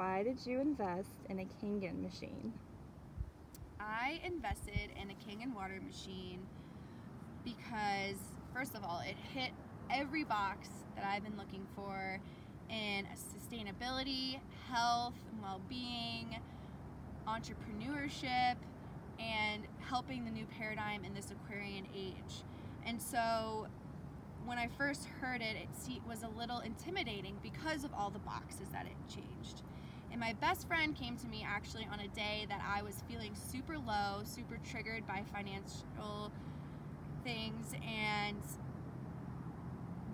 why did you invest in a Kangen machine? I invested in a Kangen water machine because, first of all, it hit every box that I've been looking for in sustainability, health, well being, entrepreneurship, and helping the new paradigm in this Aquarian age. And so when I first heard it, it was a little intimidating because of all the boxes that it changed. And my best friend came to me actually on a day that I was feeling super low, super triggered by financial things, and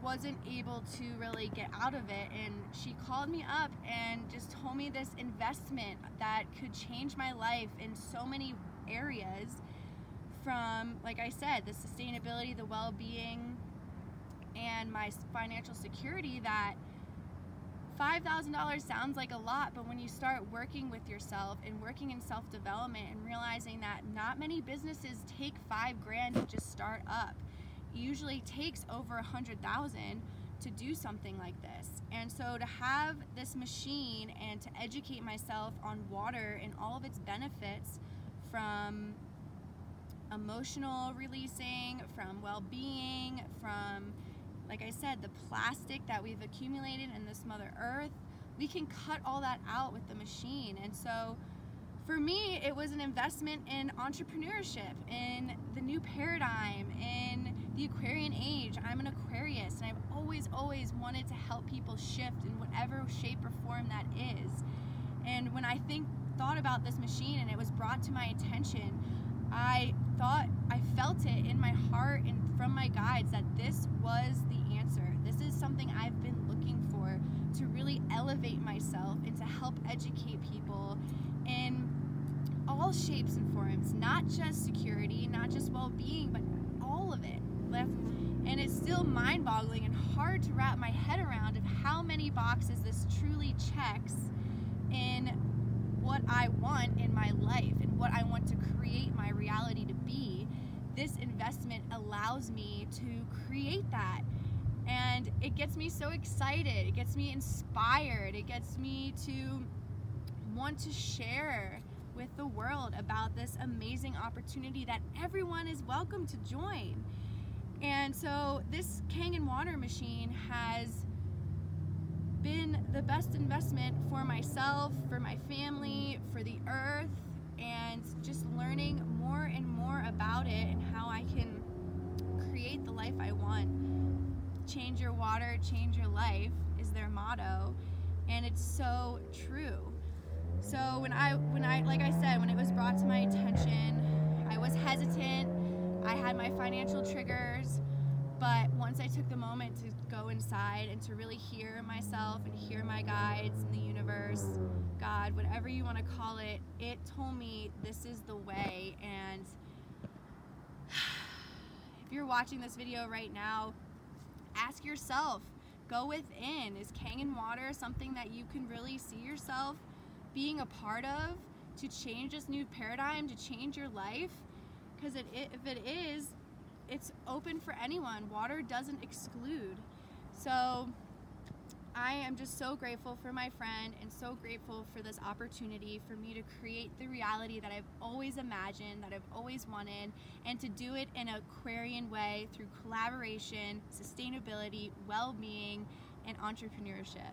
wasn't able to really get out of it. And she called me up and just told me this investment that could change my life in so many areas from, like I said, the sustainability, the well being, and my financial security that $5,000 sounds like a lot, but when you start working with yourself and working in self development and realizing that not many businesses take five grand to just start up, it usually takes over a hundred thousand to do something like this. And so to have this machine and to educate myself on water and all of its benefits from emotional releasing, from well being, from like I said, the plastic that we've accumulated in this Mother Earth, we can cut all that out with the machine. And so for me, it was an investment in entrepreneurship, in the new paradigm, in the Aquarian age. I'm an Aquarius, and I've always, always wanted to help people shift in whatever shape or form that is. And when I think thought about this machine and it was brought to my attention, I thought I felt it in my heart and from my guides that this was the answer. This is something I've been looking for to really elevate myself and to help educate people in all shapes and forms, not just security, not just well-being, but all of it. Mm-hmm. And it's still mind-boggling and hard to wrap my head around of how many boxes this truly checks in what I want in my life and what I want to create my reality to be, this investment allows me to create that. And it gets me so excited. It gets me inspired. It gets me to want to share with the world about this amazing opportunity that everyone is welcome to join. And so this Kangen water machine has been the best investment for myself, for my family, for the earth, and just learning more and more about it and how I can create the life I want. Change your water, change your life is their motto, and it's so true. So when I when I like I said, when it was brought to my attention, I was hesitant. I had my financial triggers. But once I took the moment to go inside and to really hear myself and hear my guides in the universe, God, whatever you want to call it, it told me this is the way. And if you're watching this video right now, ask yourself, go within. Is Kangen water something that you can really see yourself being a part of to change this new paradigm, to change your life? Because it, if it is, it's open for anyone. Water doesn't exclude. So I am just so grateful for my friend and so grateful for this opportunity for me to create the reality that I've always imagined, that I've always wanted, and to do it in an Aquarian way through collaboration, sustainability, well being, and entrepreneurship.